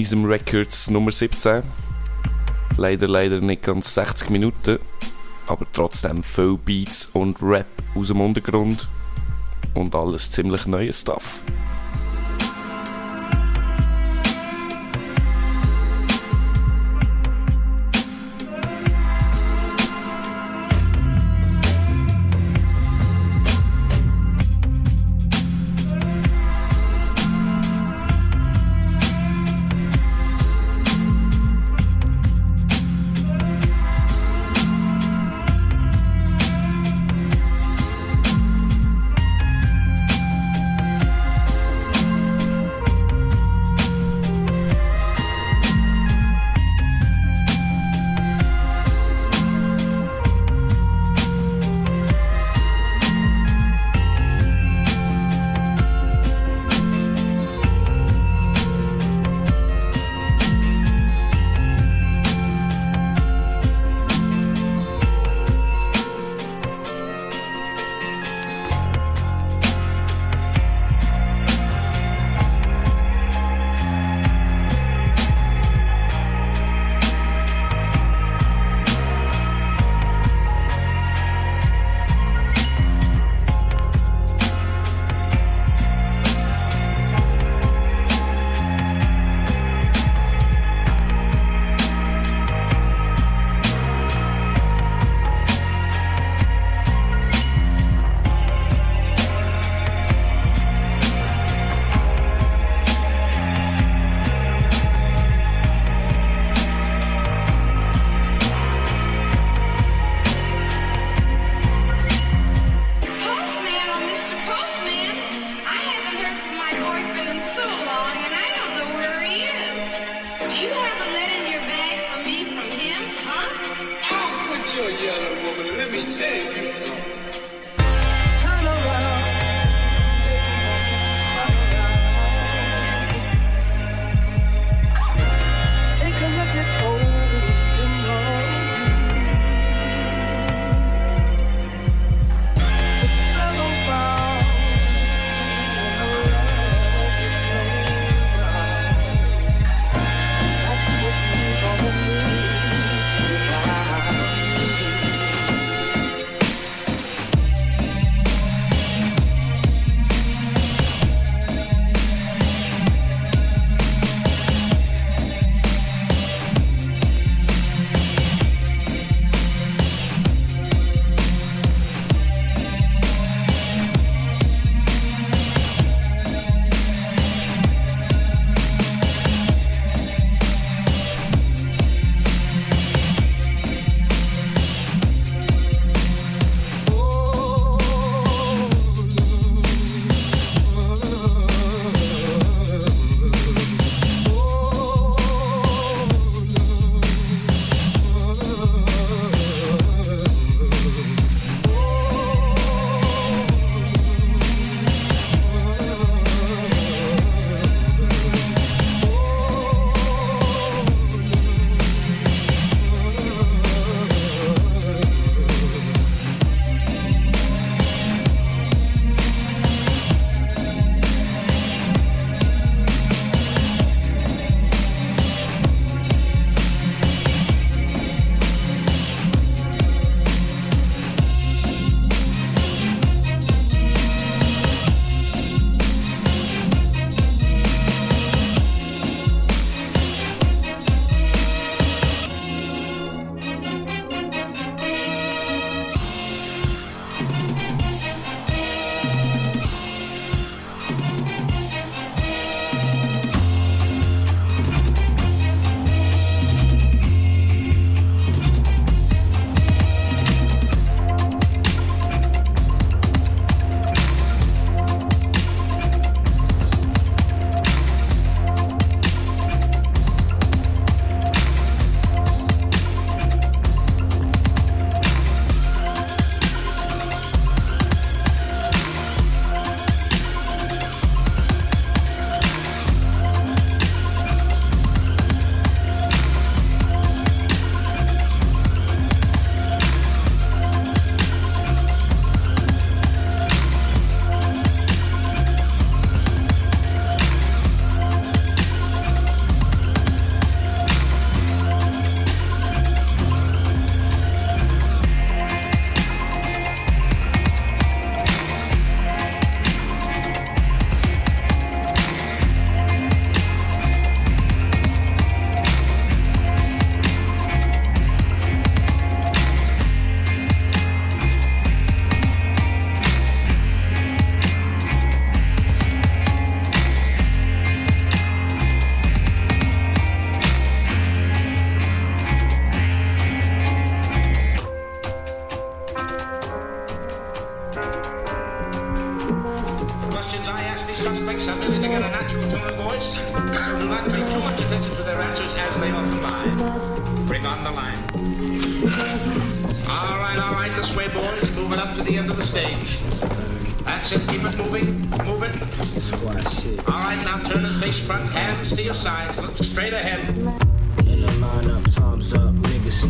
Misem Records Nummer 17. Leider, leider nicht ganz 60 Minuten, aber trotzdem viel Beats und Rap aus dem Untergrund und alles ziemlich neues Stuff.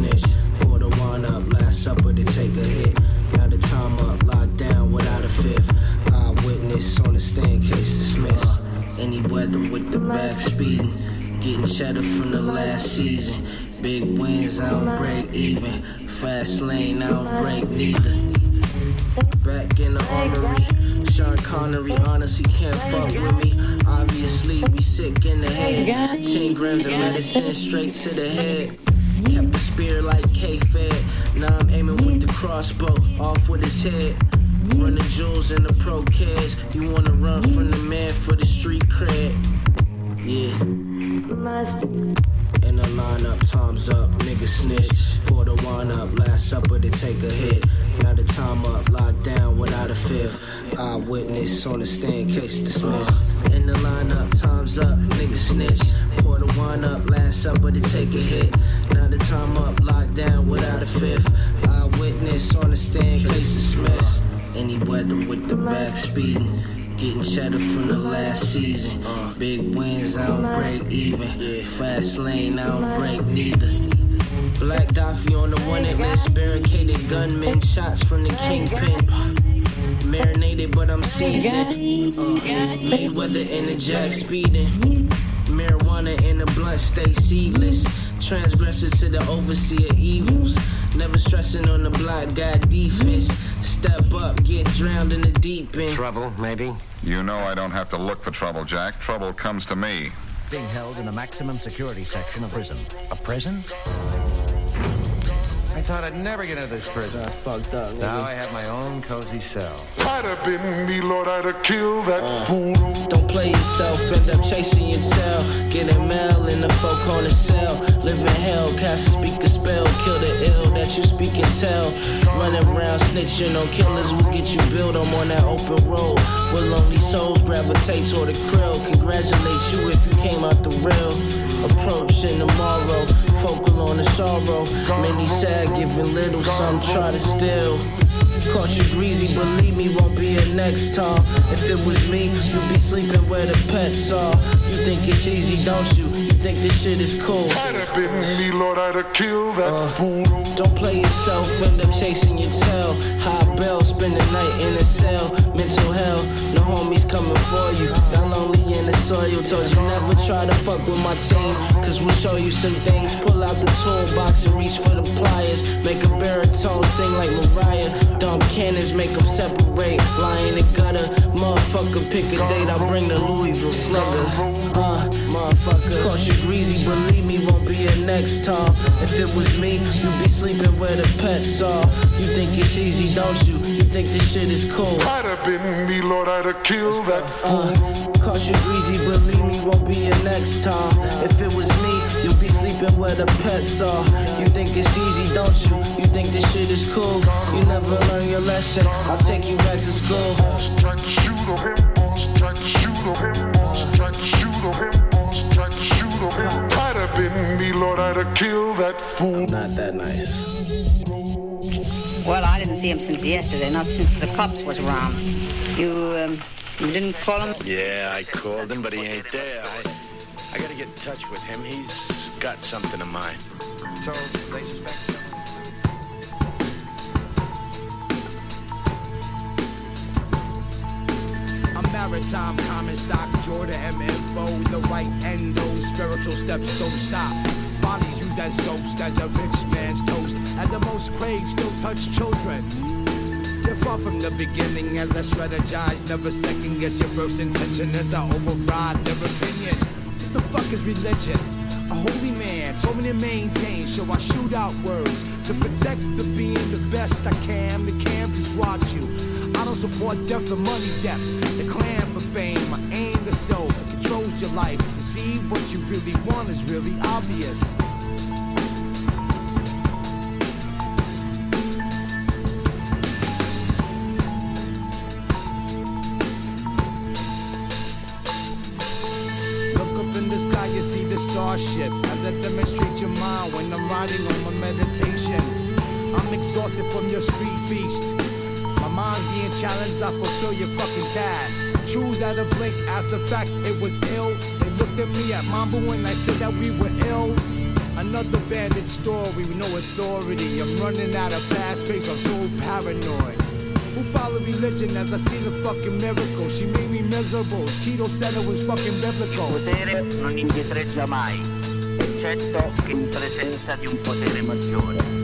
Nigga. Pour the wine up, last supper to take a hit. Now the time up, locked down without a fifth. Eyewitness on the stand, case dismissed. Any weather with the back speeding. Getting cheddar from the last season. Big wins, I don't break even. Fast lane, I don't break neither. Back in the armory. Sean Connery honestly can't fuck with me. Obviously, we sick in the head. 10 grams of medicine straight to the head. Spear like K-Fed. Now I'm aiming with the crossbow, off with his head. Run the jewels in the pro kids. You wanna run from the man for the street cred. Yeah. In the lineup, time's up, nigga snitch. Pour the wine up, last supper to take a hit. Now the time up, locked down without a fifth. Eyewitness on the stand, case dismissed. In the lineup, time's up, nigga snitch. Pour the wine up, last supper to take a hit. Now the time up, locked down without a fifth. Eyewitness on the stand, case dismissed. Any weather with the back speeding. Getting cheddar from the last season. Big wins, I don't break even. Fast lane, I don't break neither. Black Daffy on the one wanted list. Barricaded gunmen, shots from the kingpin. Marinated, but I'm seasoned. Uh, Mayweather in the jack speeding. Marijuana in the blunt stay seedless. Transgressors to the overseer evils. Never stressing on the block, got defense. Step up, get drowned in the deep end. Trouble, maybe? You know I don't have to look for trouble, Jack. Trouble comes to me. Being held in the maximum security section of prison. A prison? I thought I'd never get into this prison. I Fucked up. Now I have my own cozy cell. I'd have been me, Lord, I'd have killed that uh. fool. Don't play yourself, end up chasing your tail. Getting mail in the folk on the cell. Live in hell, cast a speak a spell. Kill the ill that you speak and tell. Running around snitching on killers will get you built. I'm on that open road. Where lonely souls gravitate toward the krill. Congratulate you if you came out the real. Approaching tomorrow, focal on the sorrow. Many sad, giving little, some try to steal. Caught you greasy, believe me, won't be a next time. If it was me, you'd be sleeping where the pets are. You think it's easy, don't you? You think this shit is cool. I'd have been me, Lord, I'd have killed that fool. Don't play yourself, end up chasing your tail. High bell, spend the night in a cell. Mental hell, no homies coming for you. Y'all lonely in the soil. Told you never try to fuck with my team. Cause we'll show you some things. Pull out the toolbox and reach for the pliers. Make a baritone sing like Mariah. Dumb cannons make them separate. Lie in the gutter. Motherfucker, pick a date. I'll bring the Louisville slugger. Uh, motherfucker. You greasy, believe me, won't be a next time. If it was me, you'd be sleeping where the pets are. You think it's easy, don't you? You think this shit is cool. I'd have been me, Lord, I'd have killed that fool. Uh, caught you greasy, believe me, won't be a next time. If it was me, you'd be sleeping where the pets are. You think it's easy, don't you? You think this shit is cool. You never learn your lesson. I'll take you back to school. Strike shoot on him. Strike shoot on him. Lord, I'd have killed that fool. Not that nice. Well, I didn't see him since yesterday, not since the cops was around. You, um, you didn't call him? Yeah, I called him, but he ain't there. I, I gotta get in touch with him. He's got something of mine. So they suspect. A maritime common stock, Jordan M info, the right endo, spiritual steps don't stop. Bodies used as ghosts, as a rich man's toast, as the most crave still touch children. You're far from the beginning as I strategize, never second guess your first intention as I override their opinion. What the fuck is religion? A holy man told me to maintain, so I shoot out words to protect the being the best I can. The camp just watch you. I don't support death for money, death. The clan for fame, I aim the soul your life. To see what you really want is really obvious. Look up in the sky, you see the stars. starship I demonstrate your mind when I'm riding on my meditation. I'm exhausted from your street feast. My mind's being challenged, I fulfill your fucking task. Choose at a blink after fact, it was ill. They looked at me at Mambo when I said that we were ill. Another bandit story, no authority. I'm running out of fast pace, I'm so paranoid. Who follow religion as I see the fucking miracle? She made me miserable. Tito said it was fucking biblical. potere non indietreggia mai, eccetto in presenza di un potere maggiore.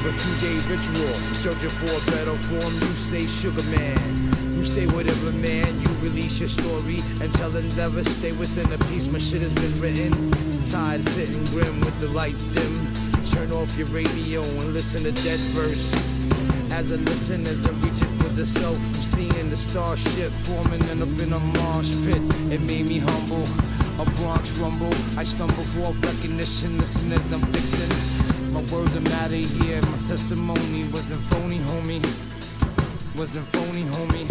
Of a two-day ritual. Searching for a better form, you say sugar man. You say whatever man, you release your story and tell it never stay within a piece. My shit has been written. Tired sitting grim with the lights dim. Turn off your radio and listen to dead verse. As I listen, as I'm reaching for the self, I'm seeing the starship forming and up in a marsh pit. It made me humble. A Bronx rumble. I stumble for recognition, listening, I'm fixing. My words are matter here. My testimony wasn't phony, homie. Wasn't phony, homie.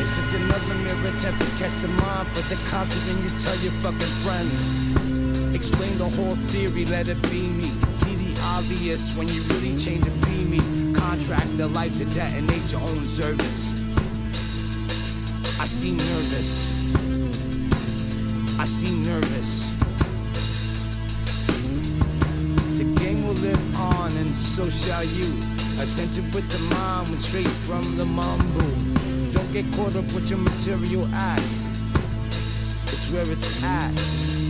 It's just another mirror attempt to catch the mind, but the constant and you tell your fucking friends. Explain the whole theory, let it be me. See the obvious when you really change and be me. Contract the life to detonate your own service. I seem nervous. I seem nervous. The game will live on, and so shall you. Attention with the mind went straight from the mumble. Don't get caught up with your material act. It's where it's at.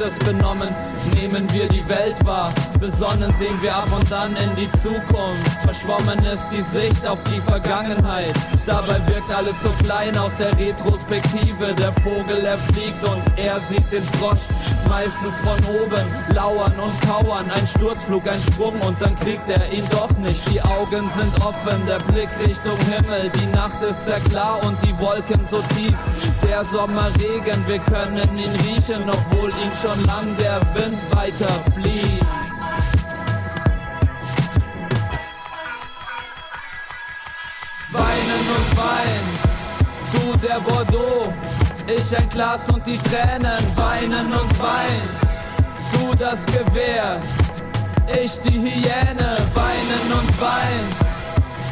Ist. Benommen nehmen wir die Welt wahr. Besonnen sehen wir ab und an in die Zukunft. Verschwommen ist die Sicht auf die Vergangenheit. Dabei wirkt alles so klein aus der Retrospektive. Der Vogel, er fliegt und er sieht den Frosch. Meistens von oben, lauern und kauern. Ein Sturzflug, ein Sprung und dann kriegt er ihn doch nicht. Die Augen sind offen, der Blick Richtung Himmel. Die Nacht ist sehr klar und die Wolken so tief. Der Sommerregen, wir können ihn riechen, obwohl ihn schon lang der Wind weiter blieb. Weinen und weinen, du der Bordeaux, ich ein Glas und die Tränen, weinen und weinen, du das Gewehr, ich die Hyäne, weinen und weinen,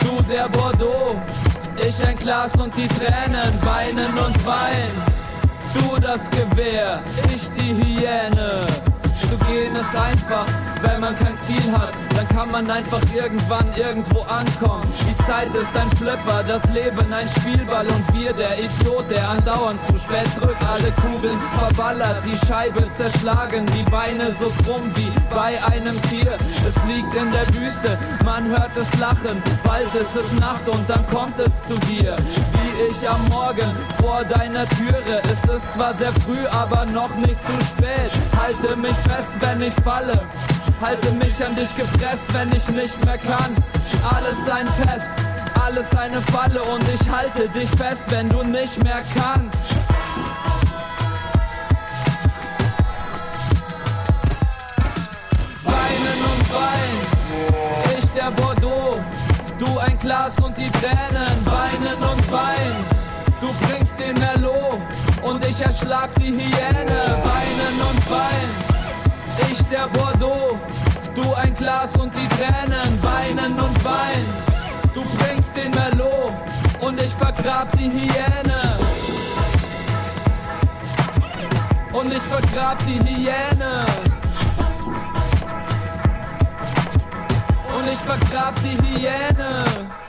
du der Bordeaux, ich ein Glas und die Tränen, weinen und weinen, du das Gewehr, ich die Hyäne. zu gehen ist einfach, wenn man kein Ziel hat, dann kann man einfach irgendwann irgendwo ankommen. Die Zeit ist ein Flipper, das Leben ein Spielball und wir der Idiot, der andauernd zu spät drückt, alle Kugeln verballert, die Scheibe zerschlagen, die Beine so krumm wie bei einem Tier. Es liegt in der Wüste, man hört es lachen, bald ist es Nacht und dann kommt es zu dir. Wie ich am Morgen vor deiner Türe, es ist zwar sehr früh, aber noch nicht zu spät. Halte mich fest, wenn ich falle. Halte mich an dich gepresst, wenn ich nicht mehr kann. Alles ein Test, alles eine Falle und ich halte dich fest, wenn du nicht mehr kannst. Weinen und weinen, ich der Bordeaux, du ein Glas und die Tränen, weinen und weinen. Du bringst den Merlot und ich erschlag die Hyäne, weinen und weinen. Ich der Bordeaux, du ein Glas und die Tränen, weinen und weinen. Du bringst den Merlot und ich vergrab die Hyäne. Und ich vergrab die Hyäne. Und ich vergrab die Hyäne.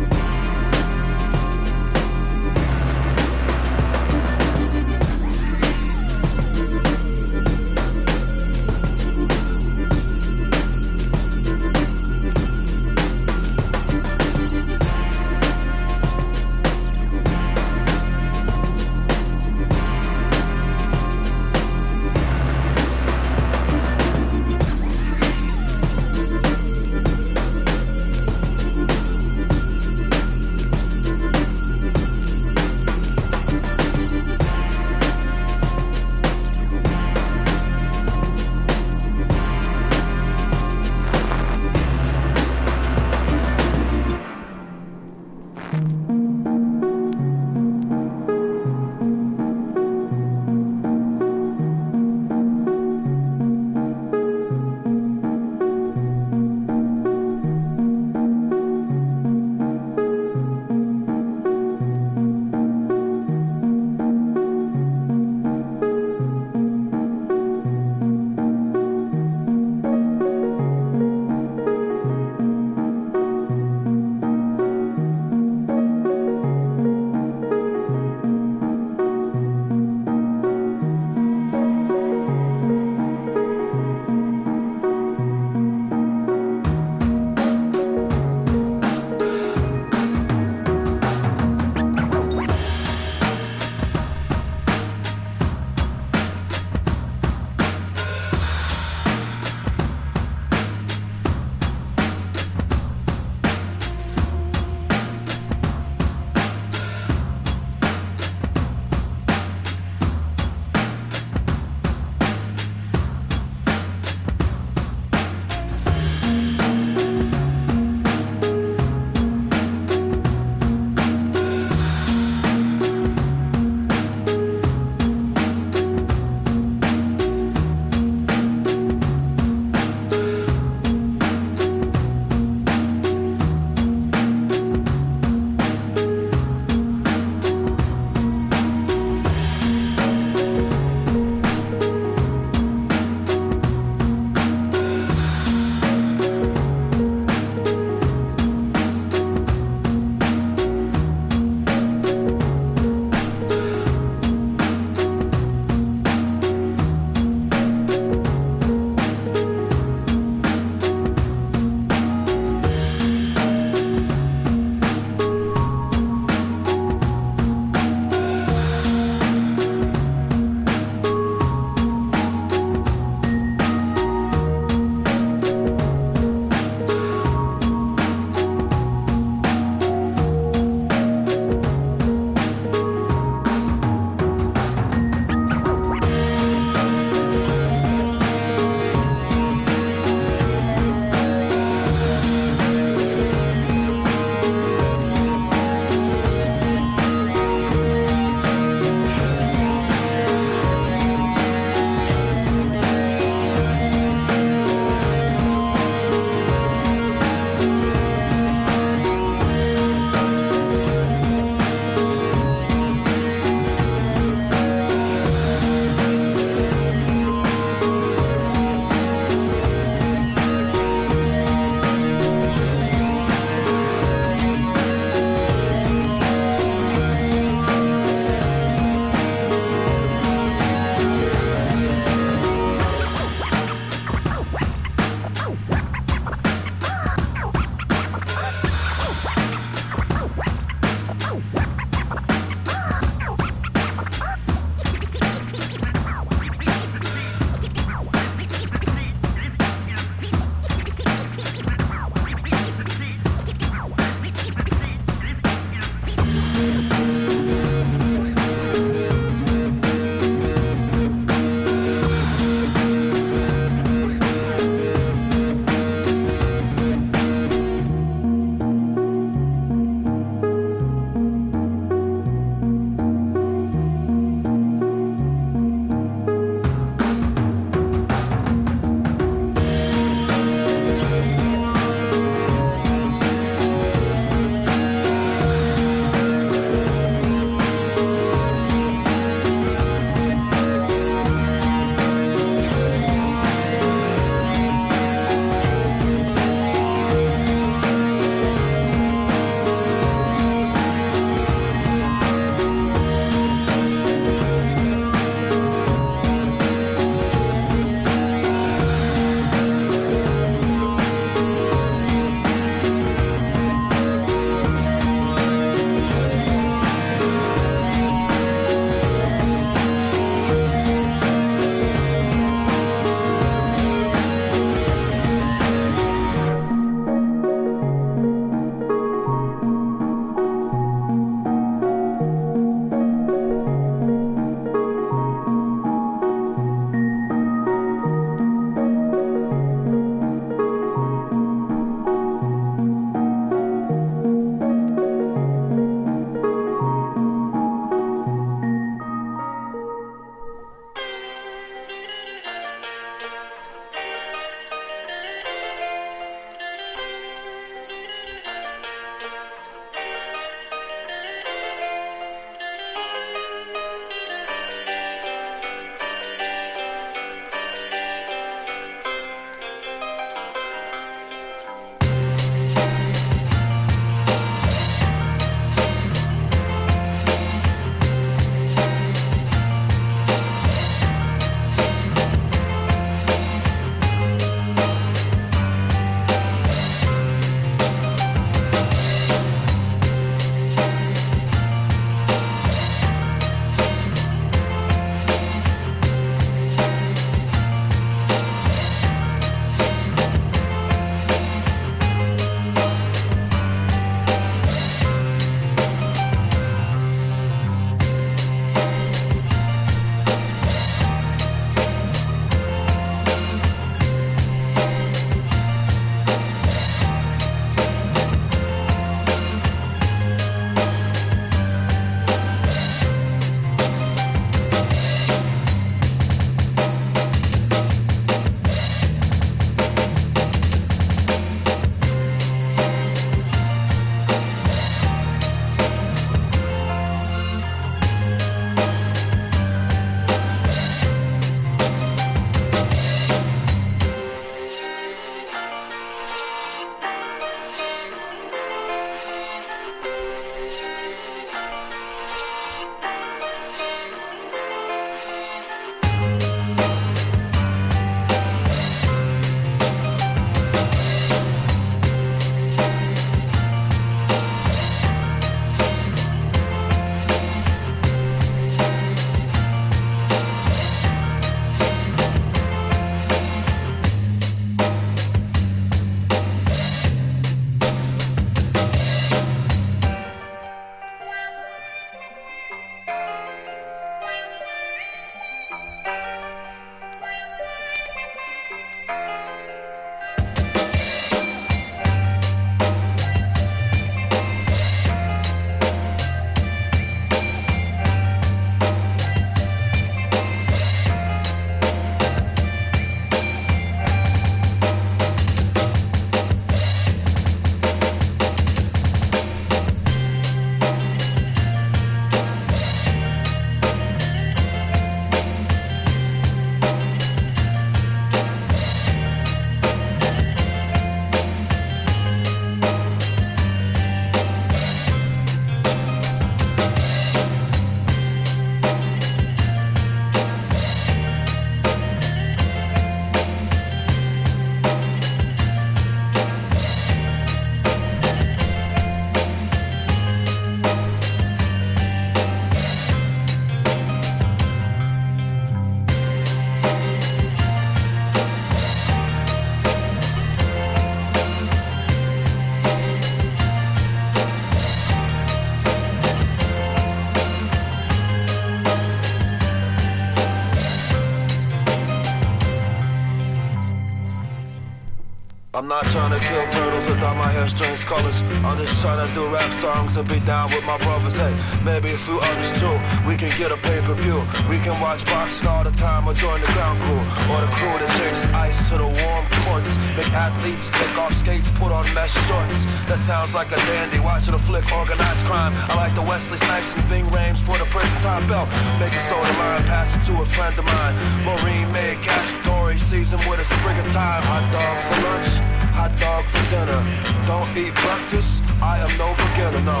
I'm not trying to kill turtles dye my hair strange colors. I'm just trying to do rap songs and be down with my brothers. Hey, maybe a few others too. We can get a pay-per-view. We can watch boxing all the time or join the ground crew. Or the crew that changes ice to the warm courts. Make athletes take off skates, put on mesh shorts. That sounds like a dandy. Watching a flick, organized crime. I like the Wesley Snipes and Ving Rhames for the prison time belt. Make a soda mine, pass it to a friend of mine. Maureen made cash Dory season with a sprig of thyme. Hot dog for lunch, hot dog for dinner. Don't eat breakfast, I am no beginner, no.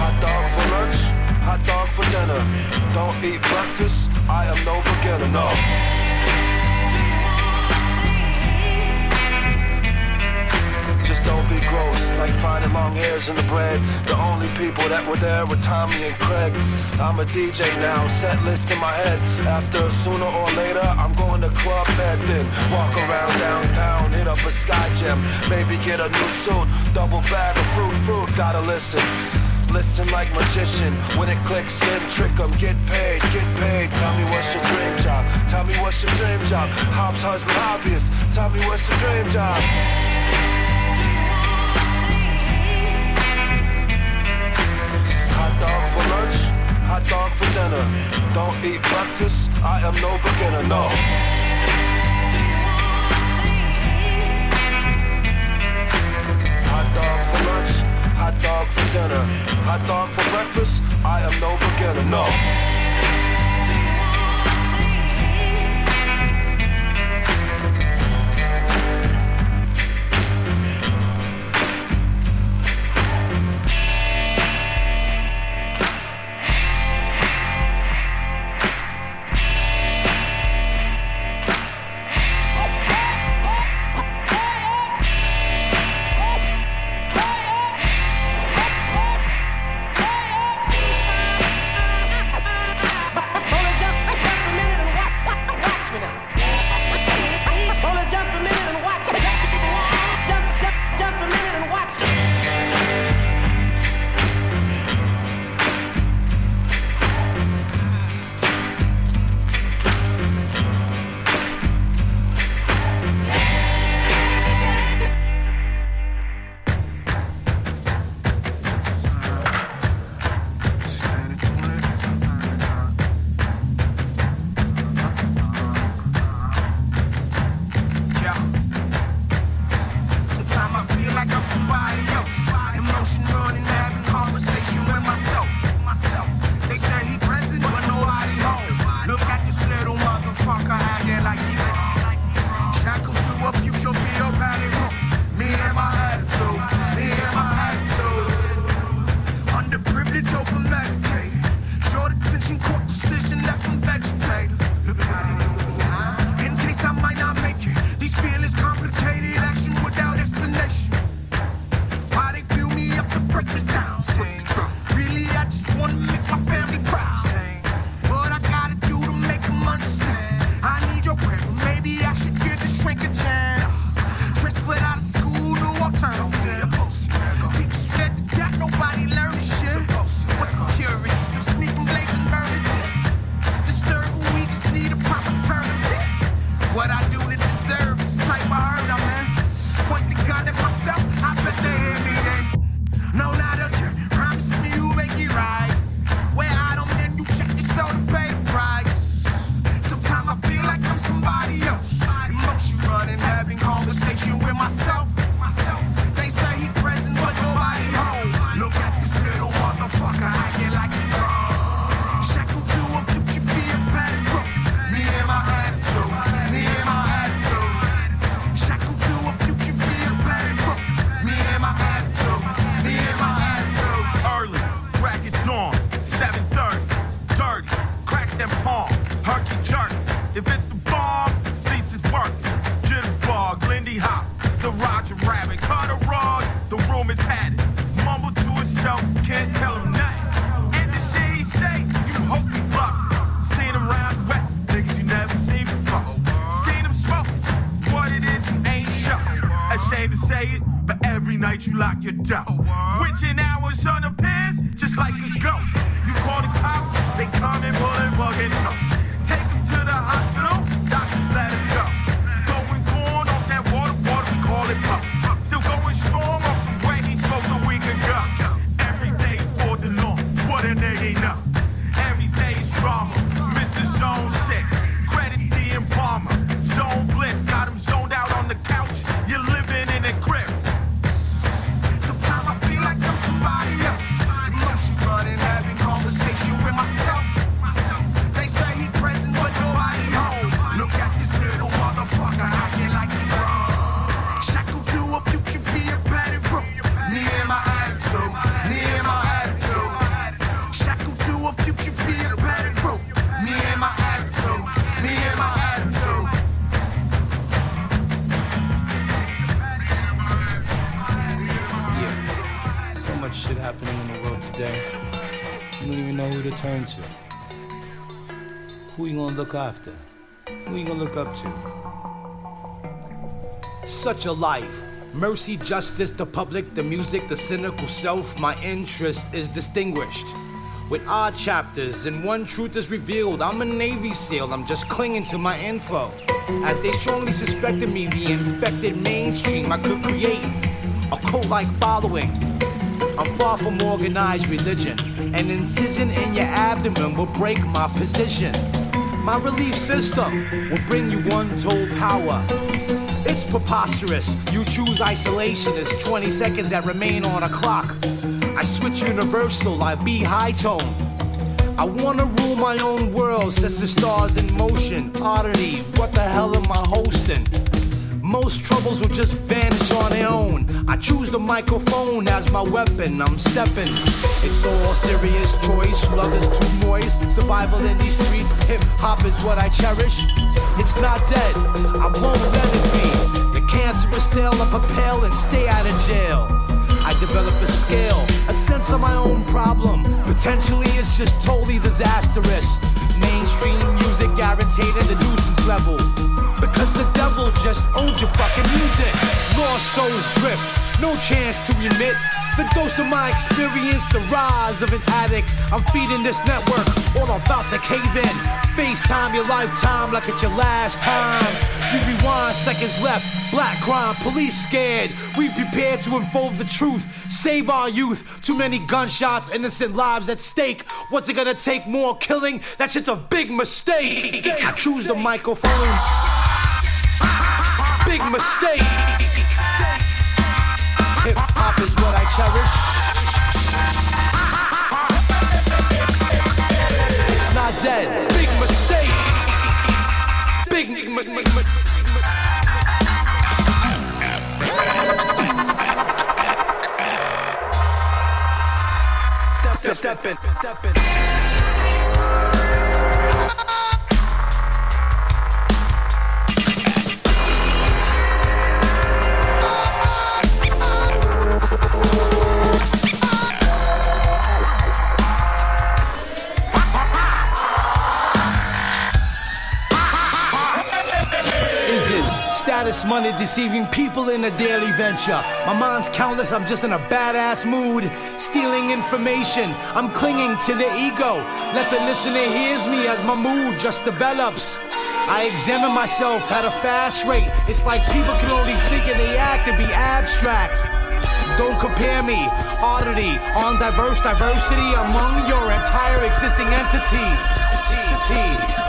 Hot dog for lunch, hot dog for dinner. Don't eat breakfast, I am no beginner, no. Don't be gross, like finding long hairs in the bread. The only people that were there were Tommy and Craig. I'm a DJ now, set list in my head. After sooner or later, I'm going to Club Med, then walk around downtown, hit up a Sky Gym, maybe get a new suit, double bag of fruit, fruit. Gotta listen. Listen like magician when it clicks in, trick 'em, get paid, get paid. Tell me what's your dream job? Tell me what's your dream job? Hops husband, obvious. Tell me what's your dream job? Dog for lunch, hot dog for dinner. Don't eat breakfast, I am no beginner, no. Hot dog for lunch, hot dog for dinner. Hot dog for breakfast, I am no beginner, no. Should give the shrink gonna look after? Who you gonna look up to? Such a life. Mercy, justice, the public, the music, the cynical self. My interest is distinguished. With odd chapters, and one truth is revealed. I'm a Navy SEAL, I'm just clinging to my info. As they strongly suspected me, the infected mainstream, I could create a cult like following. I'm far from organized religion. An incision in your abdomen will break my position. My relief system will bring you untold power. It's preposterous. You choose isolation It's 20 seconds that remain on a clock. I switch universal, I be high tone. I wanna rule my own world, sets the stars in motion. Oddity, what the hell am I hosting? Most troubles will just vanish on their own. I choose the microphone as my weapon. I'm stepping. It's all serious choice. Love is too moist. Survival in these streets. Hip hop is what I cherish. It's not dead. I won't let it be. The cancerous tale a propel and stay out of jail. I develop a scale, a sense of my own problem. Potentially, it's just totally disastrous. Mainstream music guaranteed at the nuisance level. Because the devil just owns your fucking music. Lost souls drift, no chance to remit. The dose of my experience, the rise of an addict. I'm feeding this network, all about to cave in. FaceTime your lifetime like it's your last time. You rewind seconds left, black crime, police scared. We prepared to unfold the truth, save our youth. Too many gunshots, innocent lives at stake. What's it gonna take more killing? That's just a big mistake. I choose the microphone. Big mistake. Hip hop is what I cherish. It's not dead. Big mistake. Big m- m- m- Step, step in, step in. Money deceiving people in a daily venture? My mind's countless, I'm just in a badass mood. Stealing information, I'm clinging to the ego. Let the listener hears me as my mood just develops. I examine myself at a fast rate. It's like people can only think and they act and be abstract. Don't compare me, oddity, on diverse diversity among your entire existing entity. seen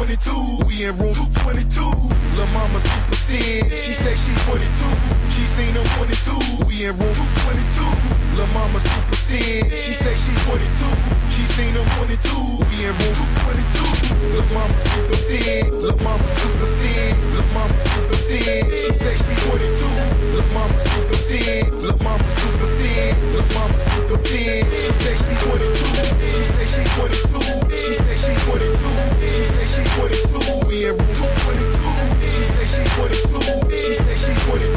22. We in room 222. Lil' mama super thin. She say she 22. She seen him 22. We in room 222. Lil' mama super thin. She say she 22. She seen him 22. We in room 222. Lil' mama super thin. Lil' mama super thin. Lil' mama super thin. She say she 22. Lil' mama super thin. Lil' mama super thin. Lil' mama super thin. She say she 22. She say she 22. She say she 22. She say she 22. We in room 222. She say she 22. She say she 22.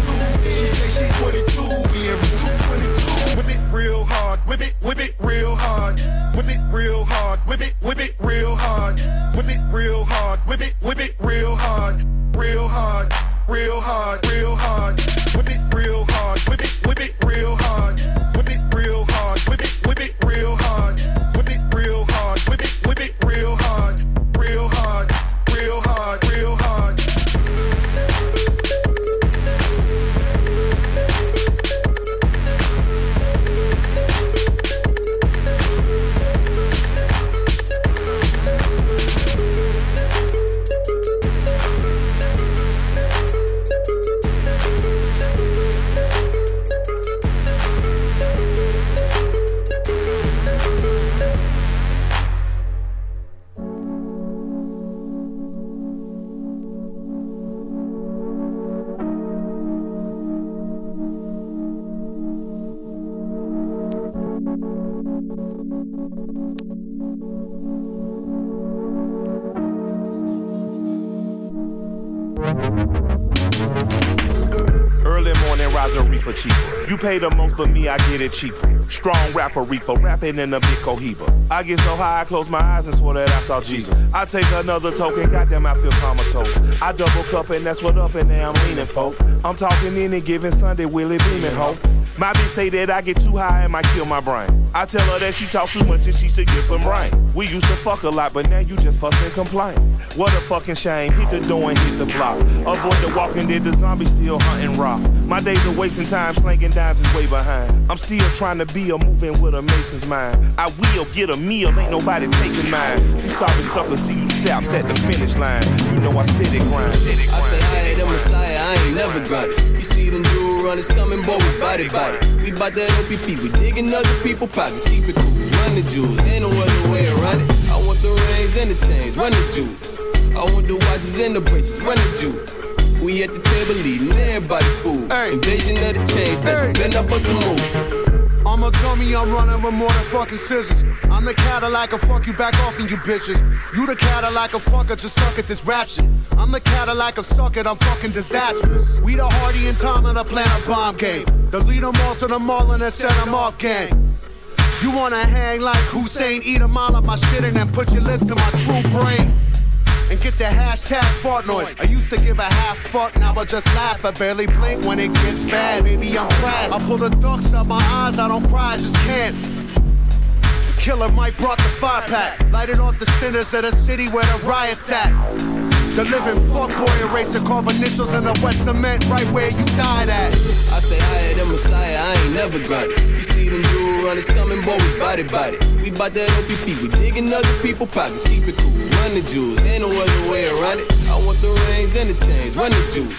She say she 22. We in room 222. Whip it real hard. Whip it, whip it real hard. Whip it real hard. Whip it, whip it real hard. Whip it real hard. Whip it, whip it real hard. Real hard. Real hard. Real hard. Reefer cheaper. You pay the most, but me, I get it cheaper. Strong rapper reefer, rapping in a big cohiba. I get so high, I close my eyes and swear that I saw Jesus. I take another token, goddamn, I feel comatose. I double cup and that's what up and there I'm leaning for. I'm talking any given Sunday, Willie beaming ho. My bitch say that I get too high and might kill my brain. I tell her that she talk too much and she should get some rain. We used to fuck a lot, but now you just fuss and complain. What a fucking shame. Hit the door and hit the block. Avoid the walking dead, the zombie still hunting rock. My days of wasting time slinging dimes is way behind. I'm still trying to be a moving with a mason's mind. I will get a meal, ain't nobody taking mine. You sorry sucker, see you saps at the finish line. You know I steady grind. Steady I grind. stay higher than Messiah, I ain't never got it. You see them jewel runners coming, boy, we body body. We bout that OPP, we digging other people pockets, keep it cool, run the jewels, ain't no other way around it. I want the rings and the chains, run the jewels. I want the watches and the bracelets, run the jewels. We at the table eating, everybody food. Invasion of the chains, that's hey. bend up us a move. I'm a dummy, I'm running with more than fucking scissors. I'm the Cadillac, I fuck you back off in you bitches. You the Cadillac, a fucker, just suck at this rap shit. I'm the Cadillac of suck it, I'm fucking disastrous. We the Hardy and Tom in a bomb game. The lead 'em all to the mall and then set 'em off gang. You wanna hang like Hussein, eat a mile of my shit and then put your lips to my true brain. And get the hashtag fart noise. I used to give a half fuck, now I just laugh. I barely blink when it gets bad. Baby, I'm class. I pull the ducks out my eyes, I don't cry, I just can't. Killer Mike brought the fire pack. Lighted off the centers of the city where the riots at. The living fuckboy eraser, carve initials in the wet cement right where you died at. I stay higher than Messiah, I ain't never got it. You see them jewel runners coming, boy, we body body. We bout that OPP, we digging other people pockets, keep it cool, run the jewels, ain't no other way around it. I want the rings and the chains, run the jewels.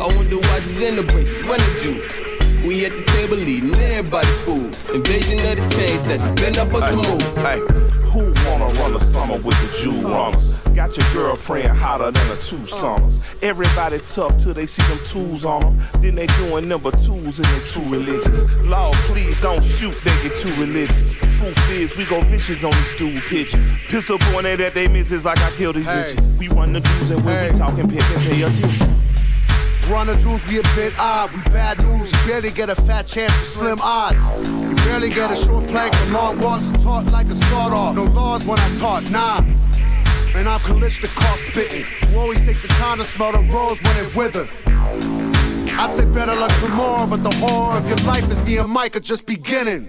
I want the watches and the bracelets, run the jewels. We at the table eating, everybody food. Invasion of the chains, that's a bend up us a move. Hey, who wanna run the summer with the jewel runners? Got your girlfriend hotter than the two summers. Everybody tough till they see them tools on them. Then they doing number twos in their true religions. Lord, please don't shoot, they get too religious. Truth is, we go vicious on these dude pigeons. Pistol pointed at they misses like I killed these Hey. bitches. We run the Jews and when we talking pimp and pay attention. Run the jewels, we a bit odd. We bad news, you barely get a fat chance for slim odds. You barely get a short plank for long walks. Taught like a sawed off. No laws when I talk, nah. And I'm Kalashnikov spitting. You always take the time to smell the rose when it withered. I say better luck tomorrow, but the horror of your life is me and Mike are just beginning.